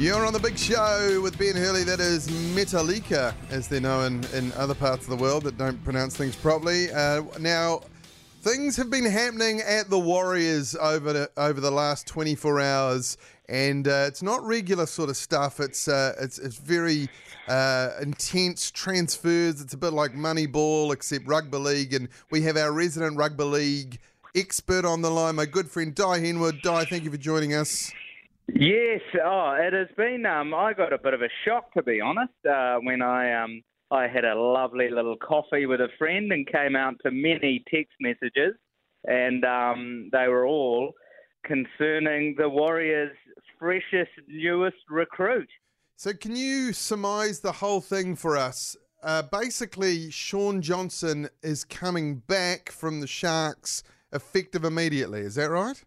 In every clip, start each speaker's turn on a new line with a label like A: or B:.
A: You're on the big show with Ben Hurley. That is Metallica, as they're known in other parts of the world that don't pronounce things properly. Uh, now, things have been happening at the Warriors over the, over the last 24 hours, and uh, it's not regular sort of stuff. It's uh, it's it's very uh, intense transfers. It's a bit like Moneyball, except rugby league, and we have our resident rugby league expert on the line, my good friend Di Henwood. Di, thank you for joining us.
B: Yes, oh, it has been. Um, I got a bit of a shock to be honest uh, when I um, I had a lovely little coffee with a friend and came out to many text messages, and um, they were all concerning the Warriors' freshest, newest recruit.
A: So, can you surmise the whole thing for us? Uh, basically, Shaun Johnson is coming back from the Sharks effective immediately. Is that right?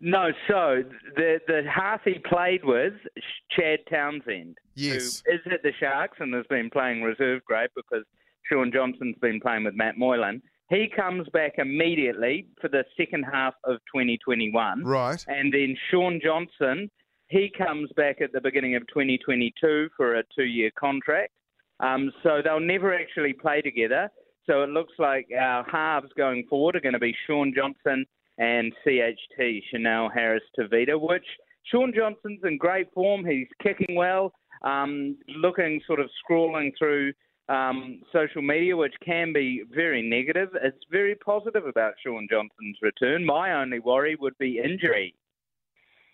B: No, so the the half he played with Chad Townsend,
A: Yes.
B: who is at the Sharks and has been playing reserve grade because Shaun Johnson's been playing with Matt Moylan. He comes back immediately for the second half of 2021,
A: Right.
B: and then Shaun Johnson he comes back at the beginning of 2022 for a two-year contract. Um, so they'll never actually play together. So it looks like our halves going forward are going to be Shaun Johnson and CHT, Chanel Harris Tavita, which Shaun Johnson's in great form. He's kicking well, um, looking sort of scrawling through um, social media, which can be very negative. It's very positive about Shaun Johnson's return. My only worry would be injury.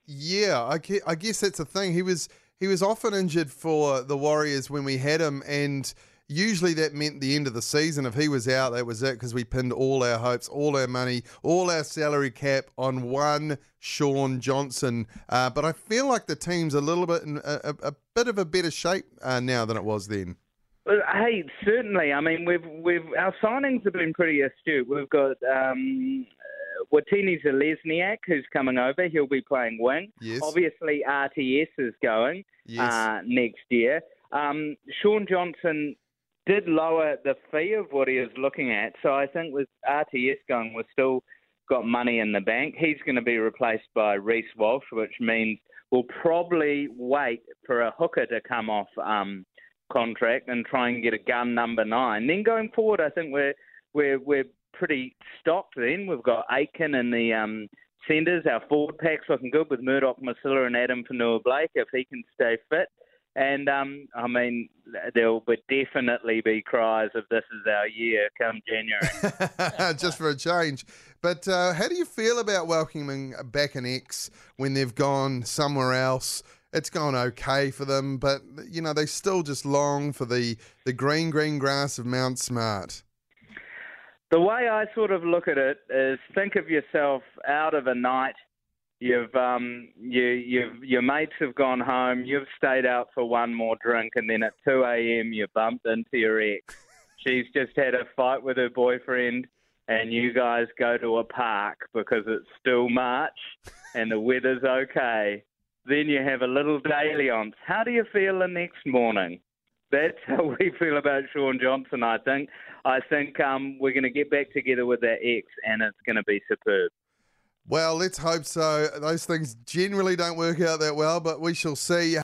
A: Yeah, I guess that's the thing. He was he was often injured for the Warriors when we had him, and usually that meant the end of the season. If he was out, that was it because we pinned all our hopes, all our money, all our salary cap on one Shaun Johnson. Uh, but I feel like the team's a little bit in a, a, a bit of a better shape uh, now than it was then.
B: Hey, certainly. I mean, we've we've our signings have been pretty astute. We've got um, Watene-Zelezniak, who's coming over. He'll be playing wing.
A: Yes.
B: Obviously, RTS is going
A: Yes.
B: uh, next year. Um, Shaun Johnson did lower the fee of what he was looking at, so I think with RTS going, we've still got money in the bank. He's going to be replaced by Reece Walsh, which means we'll probably wait for a hooker to come off um, contract and try and get a gun number nine. Then going forward, I think we're we're we're pretty stocked. Then we've got Aitken and the um. Our forward pack's looking good with Murdoch-Masila and Addin Fonua-Blake if he can stay fit. And um, I mean, there will definitely be cries of "This is our year" come January.
A: just for a change. But uh, how do you feel about welcoming back an ex when they've gone somewhere else? It's gone okay for them, but you know they still just long for the the green green grass of Mount Smart.
B: The way I sort of look at it is think of yourself out of a night. You've um you you've your mates have gone home, you've stayed out for one more drink and then at two AM you bumped into your ex. She's just had a fight with her boyfriend and you guys go to a park because it's still March and the weather's okay. Then you have a little dalliance. How do you feel the next morning? That's how we feel about Shaun Johnson, I think. I think um, we're going to get back together with that ex, and it's going to be superb.
A: Well, let's hope so. Those things generally don't work out that well, but we shall see.